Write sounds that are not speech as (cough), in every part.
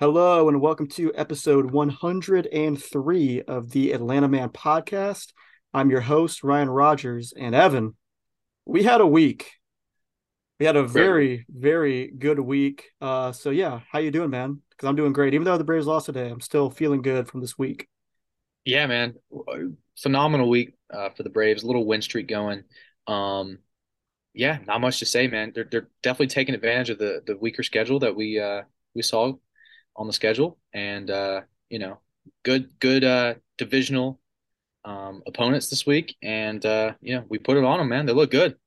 Hello, and welcome to episode 103 of the Atlanta Man podcast. I'm your host, Ryan Rogers, and Evan. We had a week. We had a very, very good week. Uh, so yeah, how you doing, man? Because I'm doing great. Even though the Braves lost today, I'm still feeling good from this week. Yeah, man, phenomenal week uh, for the Braves. Little win streak going. Um, yeah, not much to say, man. They're they're definitely taking advantage of the the weaker schedule that we uh, we saw on the schedule, and uh, you know, good good uh, divisional um, opponents this week, and uh, you know, we put it on them, man. They look good.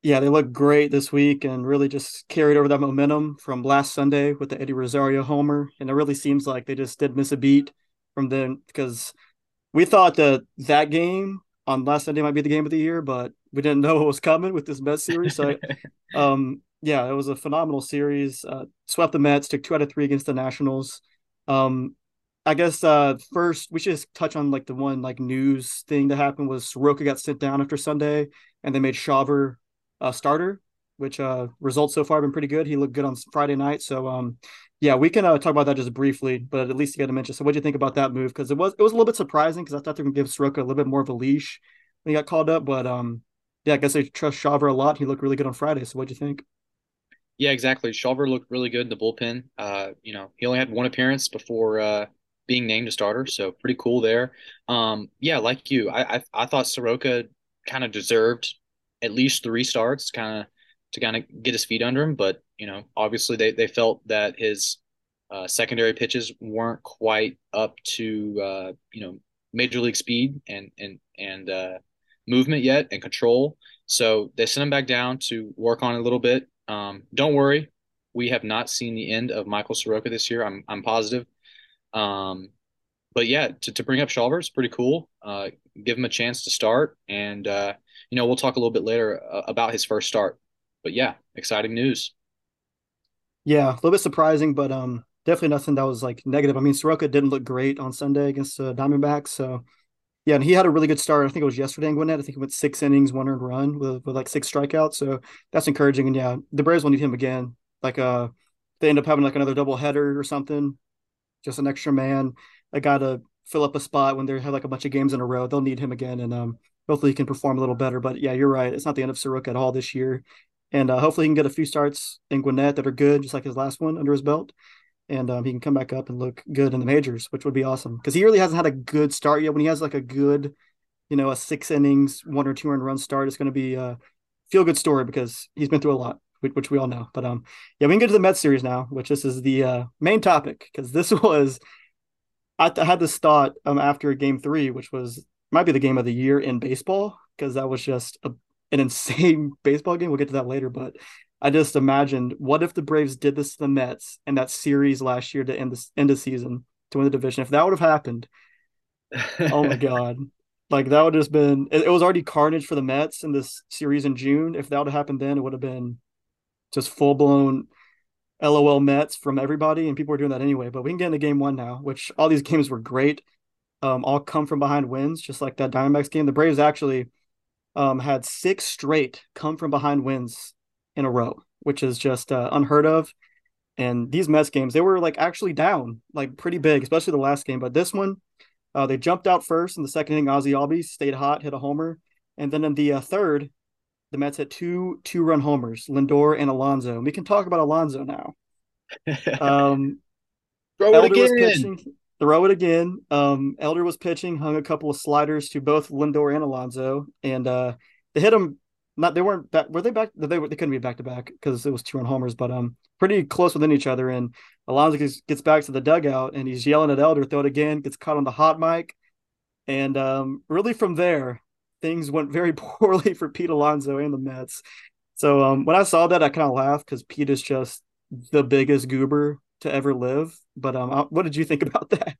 Yeah, they look great this week, and really just carried over that momentum from last Sunday with the Eddie Rosario homer, and it really seems like they just did miss a beat from then because we thought that that game on last Sunday might be the game of the year, but we didn't (laughs) know what was coming with this Mets series. So, (laughs) um, yeah, it was a phenomenal series. Uh, swept the Mets, took two out of three against the Nationals. Um, I guess uh, first we should just touch on like the one like news thing that happened was Soroka got sent down after Sunday, and they made Shawver a starter, which uh, results so far have been pretty good. He looked good on Friday night, so um, yeah, we can uh, talk about that just briefly, but at least you got to mention. So, what do you think about that move? Because it was it was a little bit surprising because I thought they were gonna give Soroka a little bit more of a leash when he got called up, but um, yeah, I guess they trust Shawver a lot. He looked really good on Friday. So, what do you think? Yeah, exactly. Shawver looked really good in the bullpen. Uh, you know, he only had one appearance before uh, being named a starter, so pretty cool there. Um, yeah, like you, I I, I thought Soroka kind of deserved at least three starts, kind of to kind of get his feet under him. But you know, obviously they they felt that his uh, secondary pitches weren't quite up to uh, you know major league speed and and and uh, movement yet and control. So they sent him back down to work on it a little bit. Um, don't worry, we have not seen the end of Michael Soroka this year. I'm I'm positive. Um, but yeah, to, to bring up Shawver is pretty cool. Uh, give him a chance to start, and uh, you know we'll talk a little bit later uh, about his first start. But yeah, exciting news. Yeah, a little bit surprising, but um, definitely nothing that was like negative. I mean, Soroka didn't look great on Sunday against the uh, Diamondbacks, so yeah, and he had a really good start. I think it was yesterday in Gwinnett. I think he went six innings, one earned run with, with like six strikeouts. So that's encouraging. And yeah, the Braves will need him again. Like uh they end up having like another double header or something. Just an extra man, a guy to fill up a spot when they have like a bunch of games in a row. They'll need him again. And um hopefully he can perform a little better. But yeah, you're right. It's not the end of Soroka at all this year. And uh, hopefully he can get a few starts in Gwinnett that are good, just like his last one under his belt and um, he can come back up and look good in the majors, which would be awesome because he really hasn't had a good start yet. When he has like a good, you know, a six innings, one or two earned run start, it's going to be a feel good story because he's been through a lot, which we all know. But um, yeah, we can get to the Mets series now, which this is the uh, main topic because this (laughs) was I, I had this thought um after Game Three, which was might be the game of the year in baseball because that was just a, an insane (laughs) baseball game. We'll get to that later, but I just imagined what if the Braves did this to the Mets in that series last year to end the end the season to win the division. If that would have happened, oh my (laughs) god. Like that would have been it, it, was already carnage for the Mets in this series in June. If that would have happened then, it would have been just full blown LOL Mets from everybody, and people were doing that anyway. But we can get into game one now, which all these games were great. Um, all come from behind wins, just like that Diamondbacks game. The Braves actually um, had six straight come from behind wins in a row, which is just uh, unheard of. And these Mets games, they were like actually down, like pretty big, especially the last game. But this one, uh, they jumped out first in the second inning. Ozzy Albies stayed hot, hit a homer, and then in the uh, third, the Mets hit two two run homers, Lindor and Alonso. And we can talk about Alonso now. (laughs) Um, throw Elder it again. Throw it again. Um, Elder was pitching, hung a couple of sliders to both Lindor and Alonso, and uh, they hit them. not they weren't back. Were they back? They they couldn't be back to back because it was two run homers, but um, pretty close within each other. And Alonso gets, gets back to the dugout and he's yelling at Elder, throw it again. Gets caught on the hot mic, and um, really from there things went very (laughs) poorly for Pete Alonso and the Mets. So um, when I saw that, I kind of laughed because Pete is just the biggest goober to ever live. But um, what did you think (laughs) about that?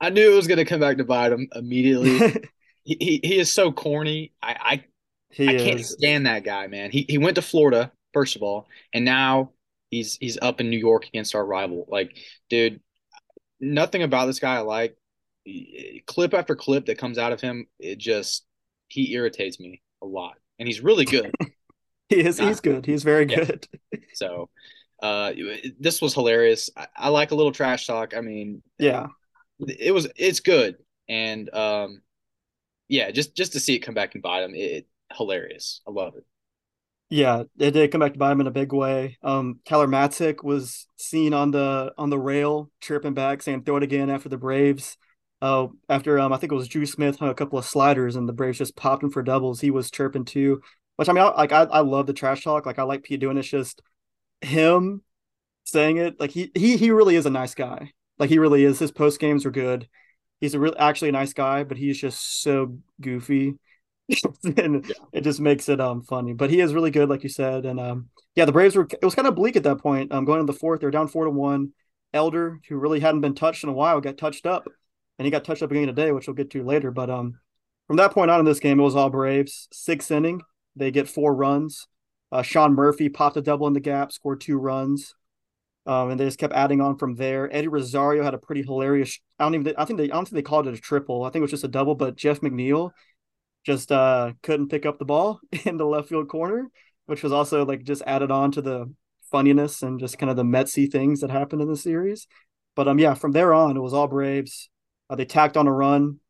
I knew it was going to come back to bite him immediately. (laughs) he, he, he is so corny. I, I he I is. can't stand that guy, man. He he went to Florida first of all, and now he's he's up in New York against our rival. Like, dude, nothing about this guy I like. clip after clip that comes out of him, it just he irritates me a lot, and he's really good. (laughs) he is. Not, he's good. He's very yeah. good. so, uh, this was hilarious. I, I, like a little trash talk. I mean, yeah, it was. It's good, and um, yeah, just just to see it come back and bite him, it, it hilarious. I love it. Yeah, it did come back to bite him in a big way. Um, Tyler Matzek was seen on the on the rail, chirping back, saying "throw it again" after the Braves. Uh, after um, I think it was Drew Smith hung a couple of sliders and the Braves just popped him for doubles. He was chirping too. Which I mean, I, like I, I love the trash talk. Like I like Pete doing it. It's just him saying it. Like he he he really is a nice guy. Like he really is. His post games are good. He's a real actually a nice guy, but he's just so goofy. (laughs) and yeah. it just makes it um funny. But he is really good, like you said. And um yeah, the Braves were it was kind of bleak at that point. Um going into the fourth, they're down four to one. Elder, who really hadn't been touched in a while, got touched up. And he got touched up again today, which we'll get to later. But um from that point on in this game, it was all Braves. Sixth inning, they get four runs. Uh, Sean Murphy popped a double in the gap, scored two runs. Um, and they just kept adding on from there. Eddie Rosario had a pretty hilarious. I don't even. I think they. I don't think they called it a triple. I think it was just a double. But Jeff McNeil just uh, couldn't pick up the ball (laughs) in the left field corner, which was also like just added on to the funniness and just kind of the Metsy things that happened in the series. But um, yeah, from there on, it was all Braves. Uh, they tacked on a run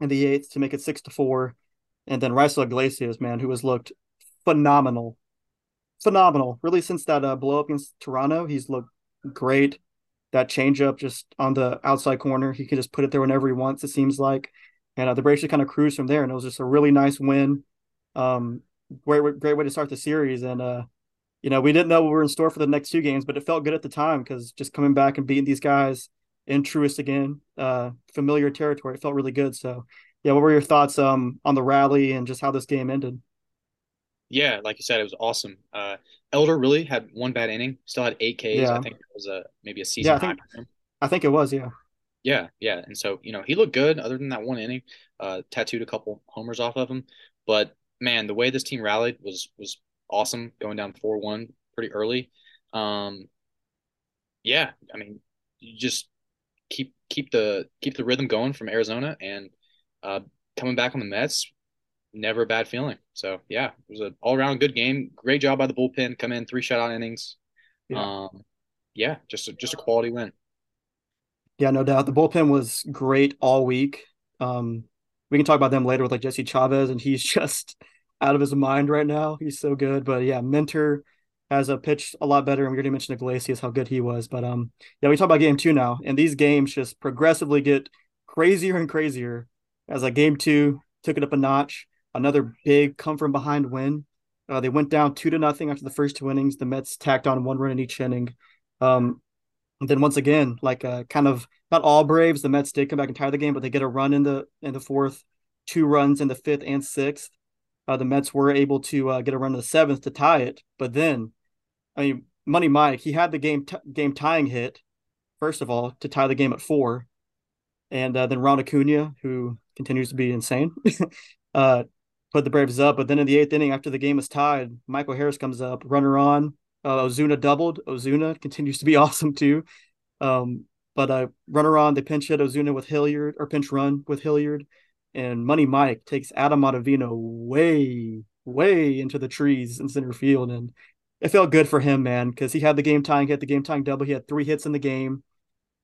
in the eighth to make it six to four, and then Raisel Iglesias, man, who has looked phenomenal, phenomenal. Really, since that uh, blow up against Toronto, he's looked great. That changeup just on the outside corner, he can just put it there whenever he wants. It seems like and uh, the Braves just kind of cruised from there. And it was just a really nice win. Um, great, great way to start the series. And uh, you know, we didn't know what we were in store for the next two games, but it felt good at the time because just coming back and beating these guys in Truist again, uh, familiar territory, it felt really good. So, yeah, what were your thoughts um on the rally and just how this game ended? Yeah, like you said, it was awesome. Uh, Elder really had one bad inning, still had eight Ks. Yeah. I think it was a maybe a season yeah, I think, I think it was, yeah. Yeah, yeah. And so, you know, he looked good other than that one inning. Uh tattooed a couple homers off of him. But man, the way this team rallied was was awesome going down 4-1 pretty early. Um yeah, I mean, you just keep keep the keep the rhythm going from Arizona and uh coming back on the Mets, never a bad feeling. So yeah, it was an all around good game. Great job by the bullpen. Come in three shutout innings. Yeah. Um, yeah, just a, just a quality win. Yeah, no doubt. The bullpen was great all week. Um, we can talk about them later with like Jesse Chavez, and he's (laughs) just out of his mind right now. He's so good. But yeah, Minter has a pitch a lot better. And we already mentioned Iglesias, how good he was. But um, yeah, we talk about game two now, and these games just progressively get crazier and crazier as like game two took it up a notch. Another big come from behind win. Uh, they went down two to nothing after the first two innings. The Mets tacked on one run in each inning. Um, then once again, like uh, kind of not all Braves, the Mets did come back and tie the game, but they get a run in the in the fourth, two runs in the fifth and sixth. Uh, the Mets were able to uh, get a run in the seventh to tie it, but then, I mean, Money Mike, he had the game t- game tying hit first of all to tie the game at four, and uh, then Ron Acuna, who continues to be insane, (laughs) uh, put the Braves up. But then in the eighth inning, after the game was tied, Michael Harris comes up, runner on, uh, Ozuna doubled. Ozuna continues to be (laughs) awesome too. Um, but uh, run around, they pinch hit Ozuna with Hilliard or pinch run with Hilliard, and Money Mike takes Adam Ottavino way, way into the trees in center field, and it felt good for him, man, because he had the game tying hit, the game tying double. He had three hits in the game,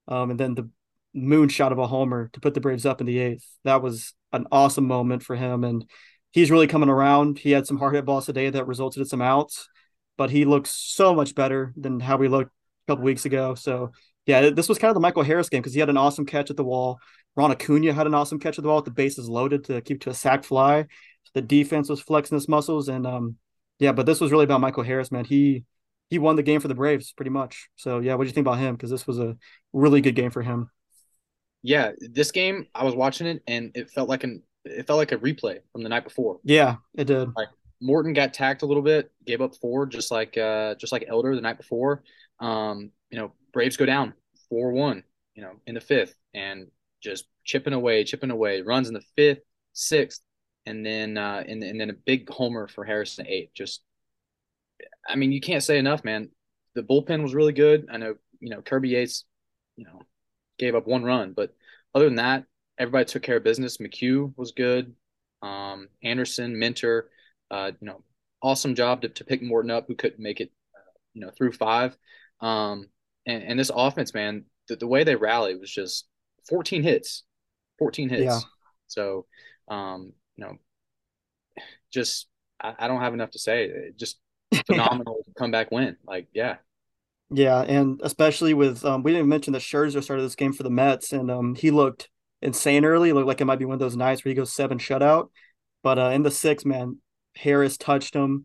um, and then the moonshot of a homer to put the Braves up in the eighth. That was an awesome moment for him, and he's really coming around. He had some hard hit balls today that resulted in some outs but he looks so much better than how we looked a couple weeks ago. So yeah, this was kind of the Michael Harris game because he had an awesome catch at the wall. Ron Acuna had an awesome catch at the wall with the bases loaded to keep to a sac fly. The defense was flexing his muscles, and um, yeah, but this was really about Michael Harris, man. He he won the game for the Braves pretty much. So yeah, what do you think about him? Because this was a really good game for him. Yeah, this game I was watching it and it felt like an it felt like a replay from the night before. Yeah, it did. Like Morton got tacked a little bit, gave up four, just like uh, just like Elder the night before. Um, you know, Braves go down four one, you know, in the fifth, and just chipping away, chipping away. Runs in the fifth, sixth, and then uh, and, and then a big homer for Harrison eight. Just, I mean, you can't say enough, man. The bullpen was really good. I know, you know, Kirby Yates, you know, gave up one run, but other than that, everybody took care of business. McHugh was good. Um, Anderson, Minter, uh, you know, awesome job to, to pick Morton up, who couldn't make it, you know, through five. Um, and, and this offense, man, the, the way they rallied was just 14 hits, 14 hits. Yeah. So, um, you know, just I, I don't have enough to say. Just (laughs) phenomenal comeback win. Like, yeah. Yeah, and especially with um, we didn't mention that Scherzer started this game for the Mets, and um, he looked insane early. Looked like it might be one of those nights where he goes seven shutout. But uh, in the sixth, man, Harris touched him,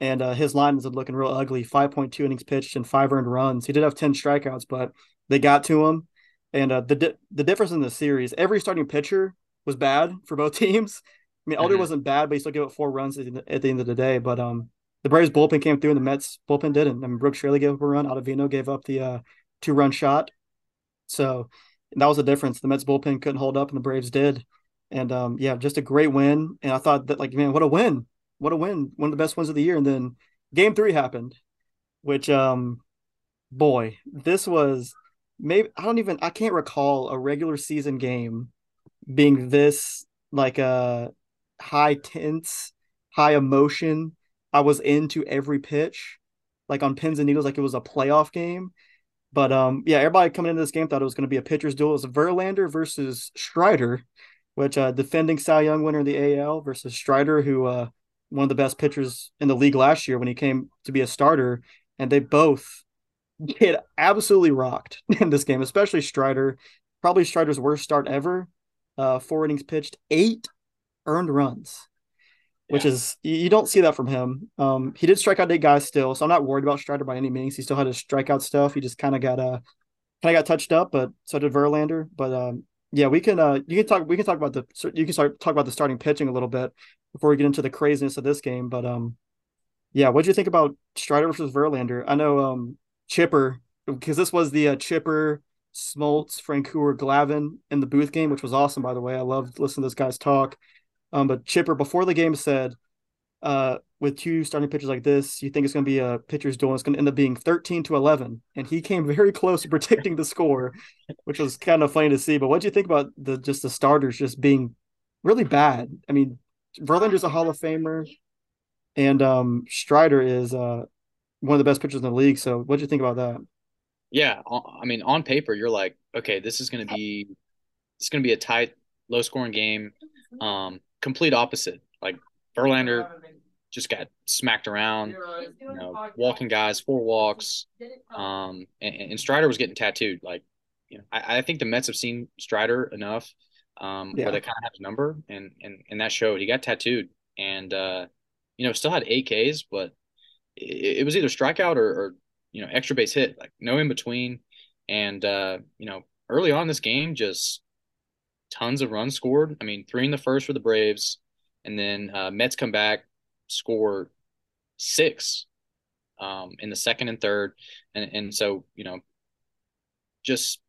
and uh, his line is looking real ugly. Five point two innings pitched and five earned runs. He did have ten strikeouts, but they got to him. And uh, the di- the difference in the series, every starting pitcher was bad for both (laughs) teams. I mean, Elder mm-hmm. wasn't bad, but he still gave up four runs at the, at the end of the day. But um, the Braves bullpen came through, and the Mets bullpen didn't. I mean, Brooks Raley gave up a run. Ottavino gave up the uh, two run shot. So that was the difference. The Mets bullpen couldn't hold up, and the Braves did. And um, yeah, just a great win. And I thought that, like, man, what a win! What a win! One of the best wins of the year. And then Game Three happened, which, um, boy, this was maybe I don't even I can't recall a regular season game being this like a uh, high tense, high emotion. I was into every pitch, like on pins and needles, like it was a playoff game. But um, yeah, everybody coming into this game thought it was going to be a pitcher's duel. It was Verlander versus Strider, which uh, defending Cy Young winner in the AL versus Strider, who uh, one of the best pitchers in the league last year when he came to be a starter, and they both get absolutely rocked (laughs) in this game, especially Strider. Probably Strider's worst start ever. Uh, four innings pitched, eight earned runs, which yeah. is you don't see that from him. Um, he did strike out eight guys still, so I'm not worried about Strider by any means. He still had his strikeout stuff. He just kind of got uh kind of got touched up, but so did Verlander. But um, yeah, we can uh you can talk we can talk about the you can start talk about the starting pitching a little bit before we get into the craziness of this game. But um, yeah, what do you think about Strider versus Verlander? I know um Chipper because this was the uh, Chipper Smoltz, Francoeur, Glavine in the booth game, which was awesome, by the way. I loved listening to this guy's talk. Um, but Chipper before the game said, uh, with two starting pitchers like this, you think it's going to be a pitcher's duel. It's going to end up being 13 to 11. And he came (laughs) very close to predicting the score, which was kind of funny to see. But what do you think about the just the starters just being really bad? I mean, Verlander's a Hall of Famer, and um, Strider is uh, one of the best pitchers in the league. So what do you think about that? Yeah, I mean, on paper, you're like, okay, this is going to be it's going to be a tight, low scoring game. Um, complete opposite. Like Verlander just got smacked around, you know, walking guys, four walks. Um, and, and Strider was getting tattooed. Like, you know, I, I think the Mets have seen Strider enough um, yeah. where they kind of have his number, and and and that showed. He got tattooed, and uh, you know, still had eight Ks, but it, it was either strikeout or, or you know extra base hit, like no in between. And uh, you know, early on this game, just tons of runs scored. I mean, three in the first for the Braves, and then uh, Mets come back, score six um, in the second and third, and and so you know, just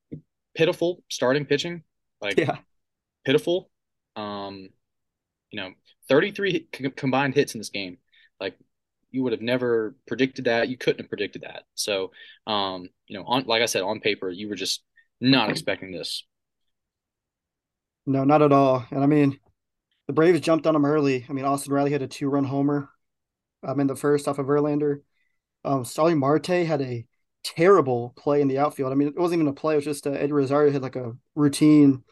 pitiful starting pitching, like yeah. pitiful. Um, you know, 33 combined hits in this game. Like you would have never predicted that. You couldn't have predicted that. So, um, you know, on like I said, on paper, you were just not (clears throat) expecting this. No, not at all. And I mean, the Braves jumped on him early. I mean, Austin Riley had a two-run homer um, in the first off of Verlander. Um, Marte had a terrible play in the outfield. I mean, it wasn't even a play. It was just uh, Eddie Rosario had like a routine,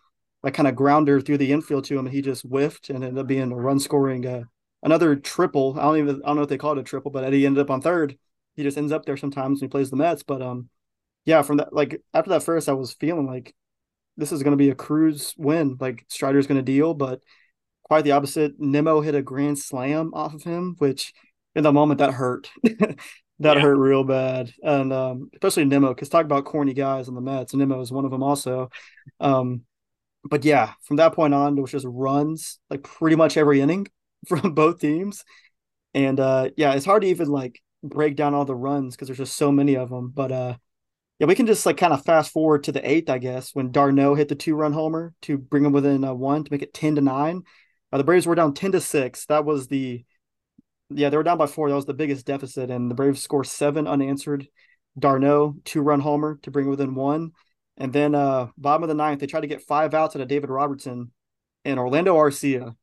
like kind of grounder through the infield to him, and he just whiffed and ended up being a run-scoring uh, another triple. I don't even I don't know if they call it a triple, but Eddie ended up on third. He just ends up there sometimes when he plays the Mets. But um, yeah, from that like after that first, I was feeling like this is going to be a cruise win. Like Strider's going to deal, but quite the opposite. Nimmo hit a grand slam off of him, which in the moment that hurt. (laughs) that yeah. hurt real bad, and um, especially Nimmo. Because talk about corny guys on the Mets, and Nimmo is one of them also. Um, but yeah, from that point on, it was just runs like pretty much every inning. (laughs) from both teams. And uh, yeah, it's hard to even like break down all the runs because there's just so many of them. But uh, yeah, we can just like kind of fast forward to the eighth, I guess, when d'Arnaud hit the two run homer to bring them within uh, one to make it 10 to nine. Uh, the Braves were down 10 to six. That was the, yeah, they were down by four. That was the biggest deficit. And the Braves score seven unanswered. d'Arnaud, two run homer to bring within one. And then uh bottom of the ninth, they tried to get five outs out of David Robertson and Orlando Arcia.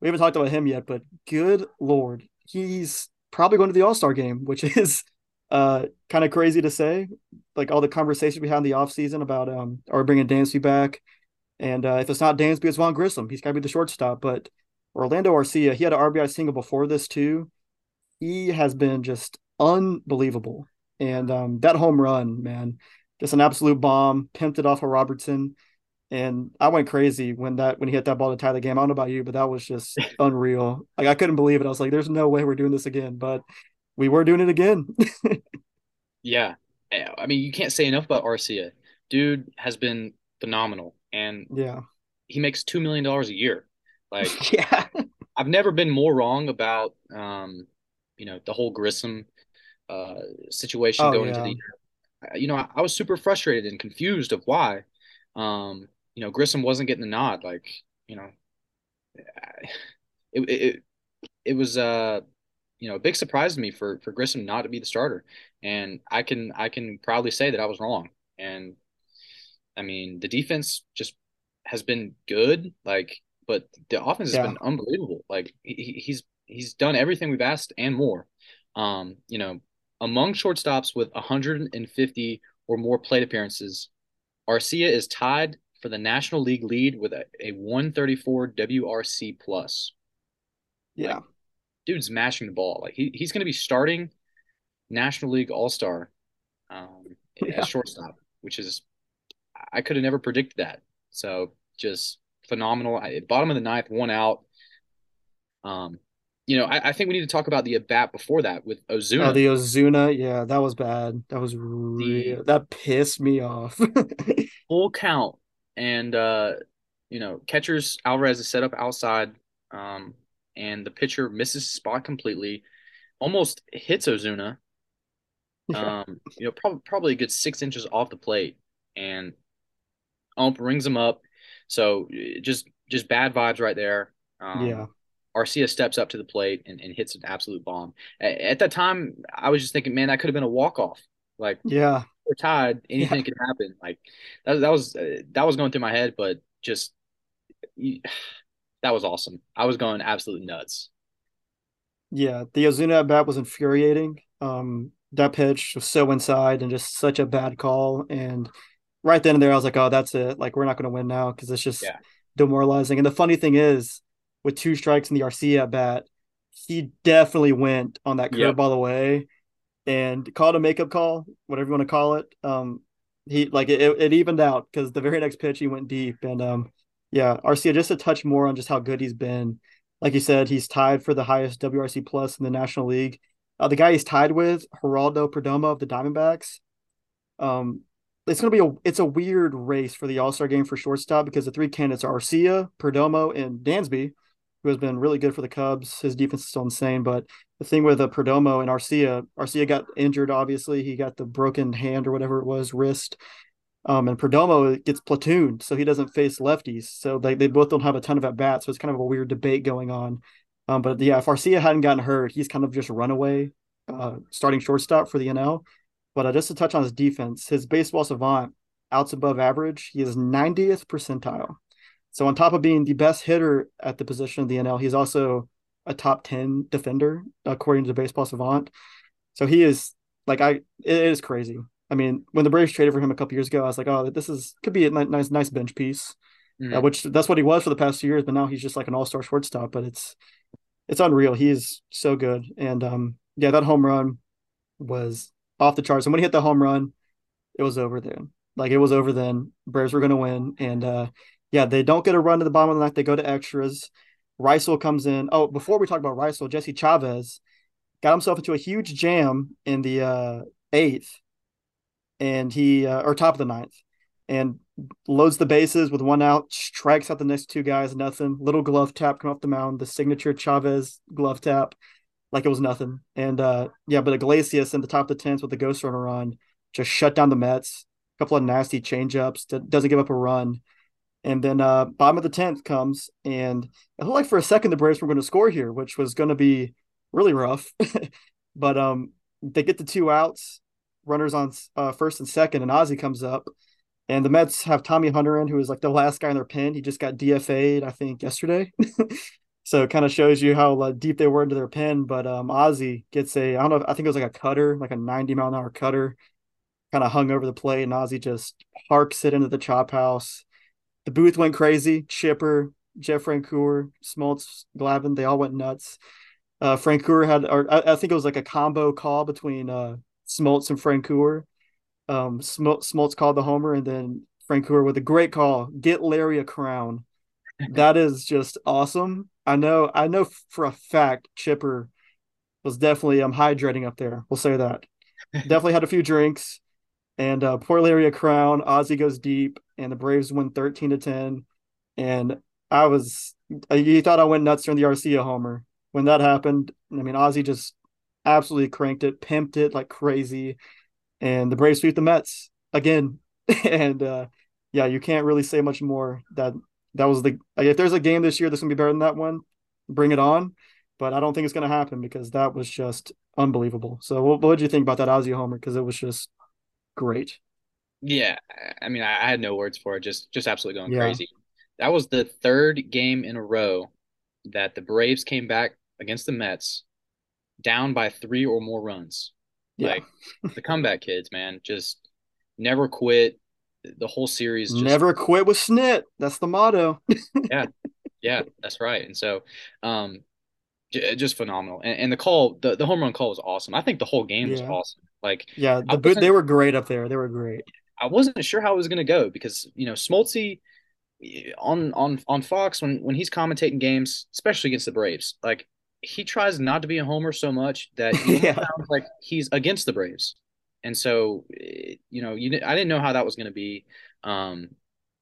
We haven't talked about him yet, but good lord, he's probably going to the All Star game, which (laughs) is uh kind of crazy to say. Like all the conversations we had in the offseason about um are bringing Dansby back, and uh, if it's not Dansby, it's Vaughn Grissom. He's got to be the shortstop. But Orlando Arcia, he had an RBI single before this too. He has been just unbelievable, and um that home run, man, just an absolute bomb, pimped it off of Robertson. And I went crazy when that when he hit that ball to tie the game. I don't know about you, but that was just (laughs) unreal. Like I couldn't believe it. I was like, "There's no way we're doing this again," but we were doing it again. (laughs) Yeah. I mean, you can't say enough about Arcia. Dude has been phenomenal and yeah, he makes $2 million a year. Like, (laughs) yeah, I've never been more wrong about, um, you know, the whole Grissom uh, situation oh going into the year. You know, I, I was super frustrated and confused of why, um, you know, Grissom wasn't getting the nod. Like, you know, (sighs) it, it, it was, uh, you know, a big surprise to me for for Grissom not to be the starter. And I can I can proudly say that I was wrong. And I mean, the defense just has been good, like, but the offense has yeah, been unbelievable. Like he, he's he's done everything we've asked and more. Um, you know, among shortstops with 150 or more plate appearances, Arcia is tied for the National League lead with a, a 134 WRC plus. yeah, Like, dude's mashing the ball. Like he, he's going to be starting National League All Star um, (laughs) as shortstop, which is I could have never predicted that. So just phenomenal. I, bottom of the ninth, one out. Um, you know, I, I think we need to talk about the at bat before that with Ozuna. Oh, the Ozuna, yeah, that was bad. That was The real. That pissed me off. (laughs) full count and uh, you know, catcher's Alvarez is set up outside, um, and the pitcher misses spot completely, almost hits Ozuna. (laughs) Um, you know, probably probably a good six inches off the plate, and ump rings him up. So uh, just just bad vibes right there. Um, yeah, Arcia steps up to the plate and, and hits an absolute bomb. At, at that time, I was just thinking, man, that could have been a walk off. Like yeah, we're tied, yeah, (laughs) anything could happen. Like that, that was uh, that was going through my head, but just that was awesome. I was going absolutely nuts. yeah. The Ozuna at bat was infuriating. Um, that pitch was so inside and just such a bad call. And right then and there, I was like, oh, that's it. Like, we're not going to win now because it's just Yeah. demoralizing. And the funny thing is, with two strikes in the Arcia at bat, he definitely went on that Yep. curveball away and called a makeup call, whatever you want to call it. Um, he like it, it evened out because the very next pitch he went deep. And um, yeah, Arcia just a touch more on just how good he's been. Like you said, he's tied for the highest WRC plus in the National League. Uh, the guy he's tied with, Geraldo Perdomo of the Diamondbacks. Um, it's gonna be a it's a weird race for the All Star game for shortstop because the three candidates are Arcia, Perdomo, and Dansby, who has been really good for the Cubs. His defense is still insane, but the thing with uh, Perdomo and Arcia, Arcia got injured. Obviously, he got the broken hand or whatever it was, wrist. Um, and Perdomo gets platooned, so he doesn't face lefties. So they, they both don't have a ton of at bats. So it's kind of a weird debate going on. Um, but yeah, if Arcia hadn't gotten hurt, he's kind of just runaway uh, starting shortstop for the NL. But uh, just to touch on his defense, his baseball savant outs above average. He is 90th percentile. So on top of being the best hitter at the position of the NL, he's also a top 10 defender according to Baseball Savant. So he is like I it is crazy. I mean, when the Braves traded for him a couple years ago, I was like, oh, this is could be a nice nice bench piece, uh, Mhm. which that's what he was for the past two years. But now he's just like an all star shortstop. But it's it's unreal. He is so good. And um, yeah, that home run was off the charts. And when he hit the home run, it was over then. Like it was over then. Braves were going to win. And uh, yeah, they don't get a run to the bottom of the ninth. They go to extras. Raisel comes in. Oh, before we talk about Raisel, Jesse Chavez got himself into a huge jam in the uh, eighth, and he uh, or top of the ninth, and loads the bases with one out, strikes out the next two guys, nothing. Little glove tap come off the mound, the signature Chavez glove tap, like it was nothing. And uh, yeah, but Iglesias in the top of the tenth with the ghost runner on just shut down the Mets. A couple of nasty changeups, doesn't give up a run. And then uh, bottom of the tenth comes, and it looked like for a second the Braves were going to score here, which was going to be really rough. (laughs) but um, they get the two outs, runners on uh, first and second, and Ozzy comes up, And the Mets have Tommy Hunter in, who is like the last guy in their pen. He just got DFA'd, I think, yesterday. (laughs) so it kind of shows you how uh, deep they were into their pen. But um, Ozzy gets a, I don't know, I think it was like a cutter, like a 90 mile an hour cutter, kind of hung over the plate. And Ozzy just harks it into the chop house. The booth went crazy. Chipper, Jeff Francoeur, Smoltz, Glavine, they all went nuts. Uh, Francoeur had, or I, I, think it was like a combo call between uh, Smoltz and Francoeur um, Smoltz called the homer, and then Francoeur with a great call. Get Larry a crown. that is just awesome. I know. I know for a fact Chipper was definitely um hydrating up there. We'll say that. definitely had a few drinks, and uh, poor Larry a crown. Ozzy goes deep, and the Braves win thirteen to ten. And I was, uh, you thought I went nuts during the Arcia homer when that happened. I mean, Ozzy just absolutely cranked it, pimped it like crazy and the Braves sweep the Mets again. (laughs) and uh, yeah, you can't really say much more. That that was the like, if there's a game this year that's gonna be better than that one, bring it on. But I don't think it's gonna happen because that was just unbelievable. So what, what did you think about that Ozzy homer? Because it was just great. Yeah, I mean, I, had no words for it. Just just absolutely going yeah. crazy. That was the third game in a row that the Braves came back against the Mets down by three or more runs. Yeah. Like the comeback kids, man, just never quit. The whole series. Just, never quit with Snit. That's the motto. (laughs) yeah, yeah, that's right. And so, um, j- just phenomenal. And, and, the call, the, the home run call was awesome. I think the whole game yeah. was awesome. Like, yeah, the, they were great up there. They were great. I wasn't sure how it was going to go because you know Smoltzy on on on Fox when when he's commentating games, especially against the Braves, like he tries not to be a homer so much that (laughs) he yeah. sounds like he's against the Braves. And so, eh, you know, you I didn't know how that was going to be, um,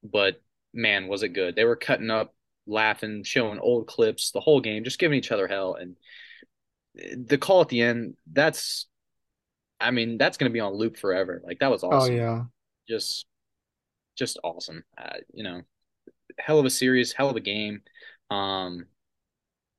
but man, was it good! They were cutting up, laughing, showing old clips the whole game, just giving each other hell. And eh, the call at the end, that's, I mean, that's going to be on loop forever. Like that was oh, awesome. Oh yeah, just, just awesome. Uh, you know, hell of a series, hell of a game. Um,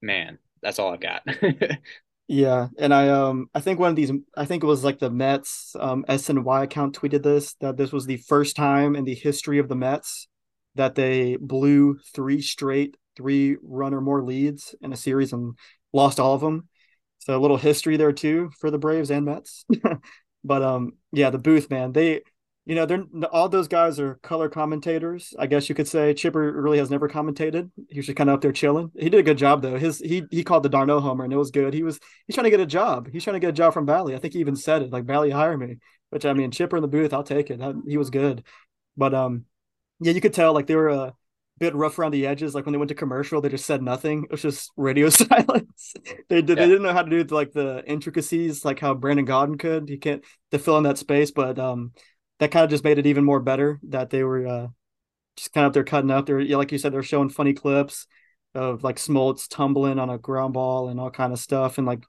man, that's all I've got. (laughs) yeah, and I um I think one of these I think it was like the Mets um SNY account tweeted this that this was the first time in the history of the Mets that they blew three straight three run or more leads in a series and lost all of them. So a little history there too for the Braves and Mets. (laughs) but um yeah, the booth man, they you know, they're all those guys are color commentators. I guess you could say Chipper really has never commentated. He was just kind of up there chilling. He did a good job though. His he he called the d'Arnaud homer and it was good. He was he's trying to get a job. He's trying to get a job from Bally. I think he even said it like Bally hire me. Which I mean, Chipper in the booth, I'll take it. He was good, but um, yeah, you could tell like they were a bit rough around the edges. Like when they went to commercial, they just said nothing. It was just radio (laughs) silence. they did. Yeah. They didn't know how to do like the intricacies, like how Brandon Gaudin could. He can't to fill in that space, but um that kind of just made it even more better that they were uh, just kind of they're cutting up. They're like you said, they're showing funny clips of like Smoltz tumbling on a ground ball and all kind of stuff, and like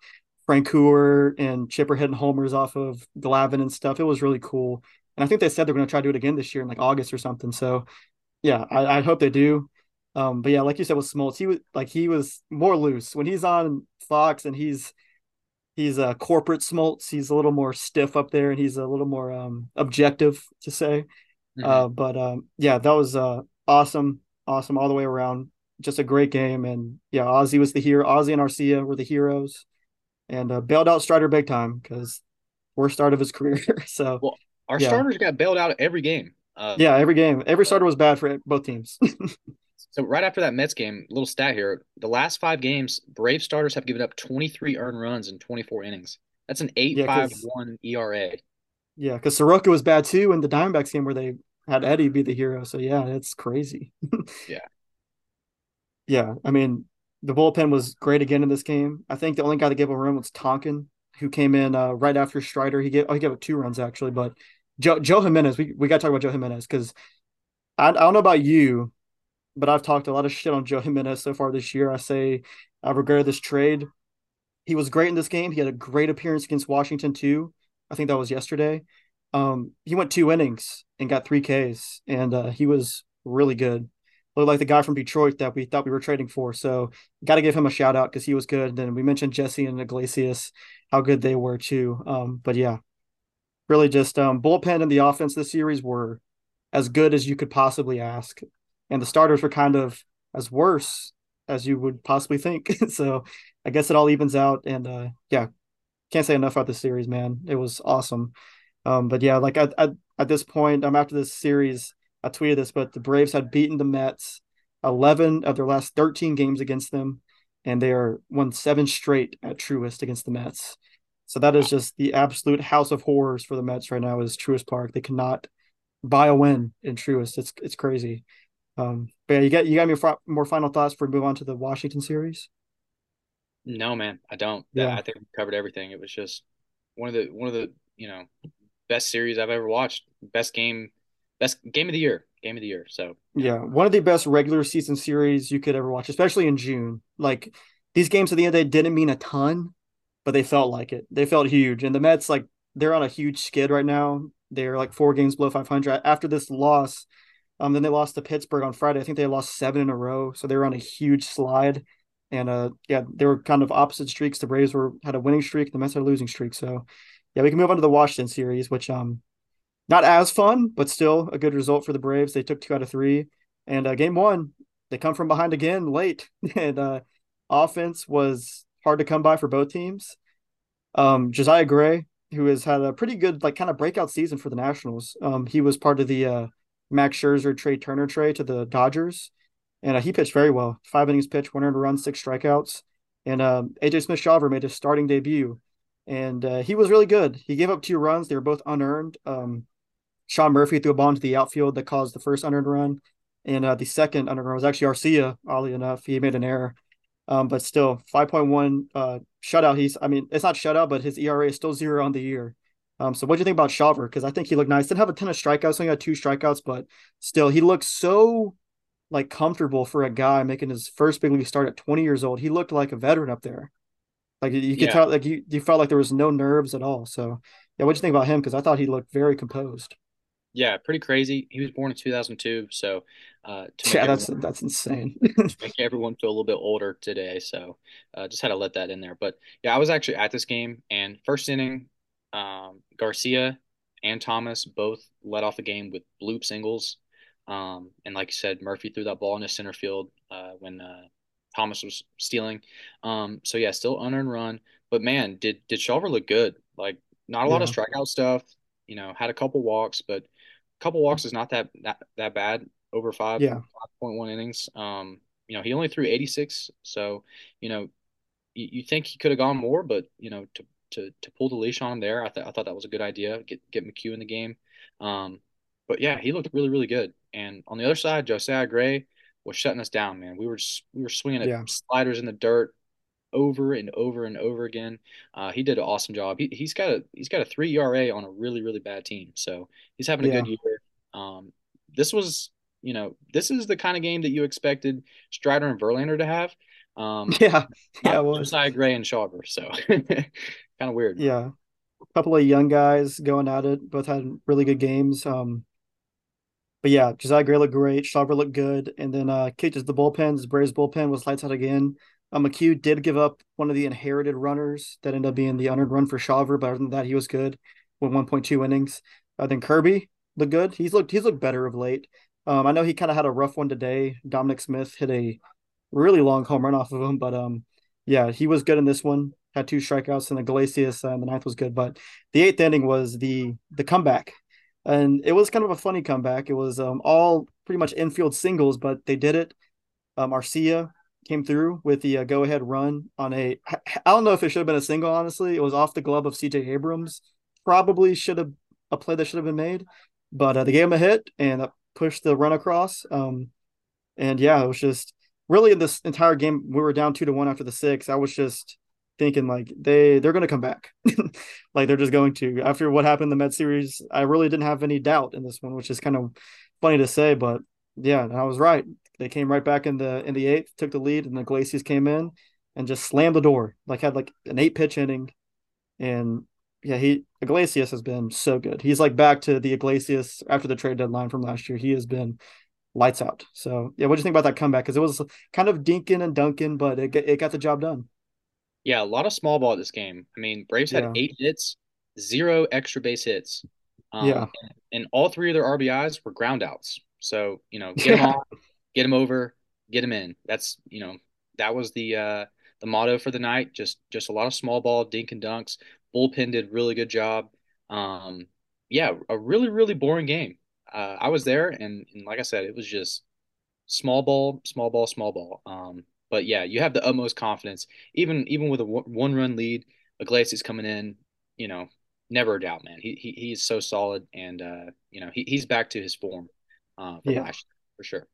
Francoeur and Chipper hitting homers off of Glavine and stuff. It was really cool, and I think they said they're going to try to do it again this year in like August or something. So yeah, I, I hope they do. Um, but yeah, like you said with Smoltz, he was like he was more loose when he's on Fox and he's he's a corporate smoltz. He's a little more stiff up there, and he's a little more um, objective to say. Mm-hmm. Uh, but um, yeah, that was uh, awesome, awesome all the way around. Just a great game, and yeah, Ozzy was the hero. Ozzy and Arcia were the heroes, and uh, bailed out Strider big time because worst start of his (laughs) career. so well, our yeah. starters got bailed out every game. Uh, yeah, every game, every starter was bad for both teams. (laughs) So right after that Mets game, little stat here: the last five games, Brave starters have given up 23 earned runs in 24 innings. That's an 8.51 yeah, ERA. Yeah, because Soroka was bad too in the Diamondbacks game where they had Eddie be the hero. So yeah, that's crazy. (laughs) yeah, yeah. I mean, the bullpen was great again in this game. I think the only guy that gave a run was Tonkin, who came in uh, right after Strider. He gave oh, he gave up two runs actually, but Joe Joe Jimenez. We we got to talk about Joe Jimenez because I, I don't know about you, but I've talked a lot of shit on Joe Jimenez (laughs) so far this year. I say I regret this trade. He was great in this game. He had a great appearance against Washington too. I think that was yesterday. Um, he went two innings and got three Ks, and uh, he was really good. Looked like the guy from Detroit that we thought we were trading for. So got to give him a shout out because he was good. And then we mentioned Jesse and Iglesias, how good they were too. Um, but yeah, really just um, bullpen and the offense this series were as good as you could possibly ask, and the starters were kind of as worse as you would possibly think. (laughs) so I guess it all evens out, and uh, yeah, can't say enough about this series, man. It was awesome. Um, but yeah, like at, at this point, um, after this series, I tweeted this, but the Braves had beaten the Mets 11 of their last 13 games against them, and they are won seven straight at Truist against the Mets. So that is just the absolute house of horrors for the Mets right now is Truist Park. They cannot buy a win in Truist. It's it's crazy. Um, but yeah, you got you got me more final thoughts before we move on to the Washington series. No, man, I don't. Yeah, I think we covered everything. It was just one of the one of the you know best series I've ever watched. Best game, best game of the year. Game of the year. So yeah, one of the best regular season series you could ever watch, especially in June. Like these games at the end of the day didn't mean a ton, but they felt like it. They felt huge. And the Mets, like they're on a huge skid right now. They're like four games below 500 after this loss. Um, then they lost to Pittsburgh on Friday. I think they lost seven in a row, so they were on a huge slide. And uh, yeah, they were kind of opposite streaks. The Braves were had a winning streak, the Mets had a losing streak. So yeah, we can move on to the Washington series, which um not as fun, but still a good result for the Braves. They took two out of three. And uh, game one, they come from behind again late. (laughs) and uh, offense was hard to come by for both teams. Um, Josiah Gray, who has had a pretty good, like, kind of breakout season for the Nationals. Um, he was part of the uh, Max Scherzer, Trea Turner trade to the Dodgers. And uh, he pitched very well. Five innings pitched, one earned run, six strikeouts. And um, AJ Smith Shawver made his starting debut. And uh, he was really good. He gave up two runs. They were both unearned. Um, Sean Murphy threw a ball into the outfield that caused the first unearned run. And uh, the second unearned run was actually Arcia, oddly enough. He made an error. Um, but still, 5.1 uh, shutout. He's, I mean, it's not shutout, but his ERA is still zero on the year. Um, so what do you think about Shawver? Because I think he looked nice. Didn't have a ton of strikeouts. Only got two strikeouts, but still, he looked so like comfortable for a guy making his first big league start at 20 years old. He looked like a veteran up there. Like you could yeah. tell, like you, you felt like there was no nerves at all. So yeah, what do you think about him? Because I thought he looked very composed. Yeah, pretty crazy. He was born in 2002, so uh, yeah, that's that's insane. make everyone feel a little bit older today, so uh, just had to let that in there. But yeah, I was actually at this game, and first inning, um, Garcia and Thomas both led off the game with bloop singles, um, and like you said, Murphy threw that ball in into center field uh, when uh, Thomas was stealing. Um, so yeah, still unearned run, but man, did did Shawver look good? Like not a yeah. lot of strikeout stuff. You know, had a couple walks, but a couple walks is not that that, that bad over five yeah 5.1 innings um you know he only threw 86 so you know you, you think he could have gone more but you know to to to pull the leash on him there I, th- I thought that was a good idea get get McHugh in the game um but yeah he looked really really good and on the other side Josiah Gray was shutting us down man we were we were swinging at yeah. sliders in the dirt over and over and over again. Uh, he did an awesome job. He, he's got a he's got a three ERA on a really really bad team, so he's having a yeah. good year. Um, this was you know this is the kind of game that you expected Strider and Verlander to have. Um, (laughs) yeah, yeah, it was. Josiah Gray and Shawver, so (laughs) kind of weird. Yeah, a couple of young guys going at it. Both had really good games. Um, but yeah, Josiah Gray looked great. Shawver looked good, and then uh, kicked the bullpen. His Braves bullpen was lights out again. Um, McHugh did give up one of the inherited runners that ended up being the unearned run for Shawver, but other than that, he was good with 1.2 innings. Uh, then Kirby looked good. He's looked he's looked better of late. Um, I know he kind of had a rough one today. Dominic Smith hit a really long home run off of him, but um, yeah, he was good in this one. Had two strikeouts, and the Iglesias uh, the ninth was good. But the eighth inning was the the comeback, and it was kind of a funny comeback. It was um all pretty much infield singles, but they did it. Um, Arcia came through with the uh, go ahead run on a. I don't know if it should have been a single. Honestly, it was off the glove of C.J. Abrams. Probably should have a play that should have been made, but uh, they gave him a hit and pushed the run across. Um, and yeah, it was just really in this entire game we were down two to one after the six. I was just thinking like they they're going to come back, (laughs) like they're just going to after what happened in the Met series. I really didn't have any doubt in this one, which is kind of funny to say, but yeah, I was right. They came right back in the in the eighth, took the lead, and the Iglesias came in and just slammed the door. Like had like an eight pitch inning, and yeah, he Iglesias has been so good. He's like back to the Iglesias after the trade deadline from last year. He has been lights out. So yeah, what do you think about that comeback? Because it was kind of dinking and dunking, but it it got the job done. Yeah, a lot of small ball this game. I mean, Braves had yeah. eight hits, zero extra base hits. Um, Yeah. and, and all three of their RBIs were groundouts. So, you know, get them on, get them over, get them in. That's, you know, that was the uh the motto for the night. Just just a lot of small ball dink and dunks. Bullpen did really good job. Um, yeah, a really really boring game. Uh, I was there, and, and like I said, it was just small ball, small ball, small ball. Um, but yeah, you have the utmost confidence, even even with a one run lead. Iglesias coming in, you know, never a doubt, man. He, he he's so solid, and uh, you know, he, he's back to his form uh, Yeah. last year for sure.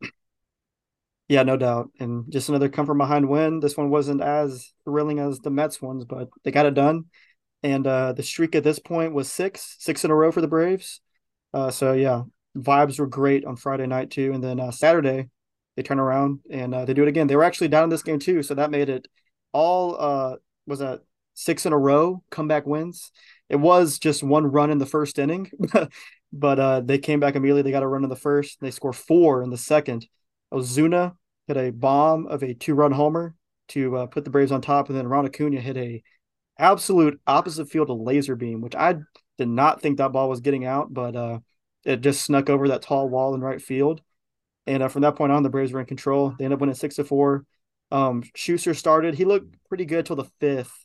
Yeah, no doubt. And just another come from behind win. This one wasn't as thrilling as the Mets ones, but they got it done. And uh, the streak at this point was six, six in a row for the Braves. Uh, so yeah, vibes were great on Friday night too. And then uh, Saturday, they turn around and uh, they do it again. They were actually down in this game too, so that made it all uh, was that six in a row comeback wins. It was just one run in the first inning, (laughs) but uh, they came back immediately. They got a run in the first. They score four in the second. Ozuna hit a bomb of a two-run homer to uh, put the Braves on top, and then Ron Acuna hit a absolute opposite field laser beam, which I did not think that ball was getting out, but uh, it just snuck over that tall wall in right field. And uh, from that point on, the Braves were in control. They ended up winning six to four. Um, Shuster started. He looked pretty good till the fifth,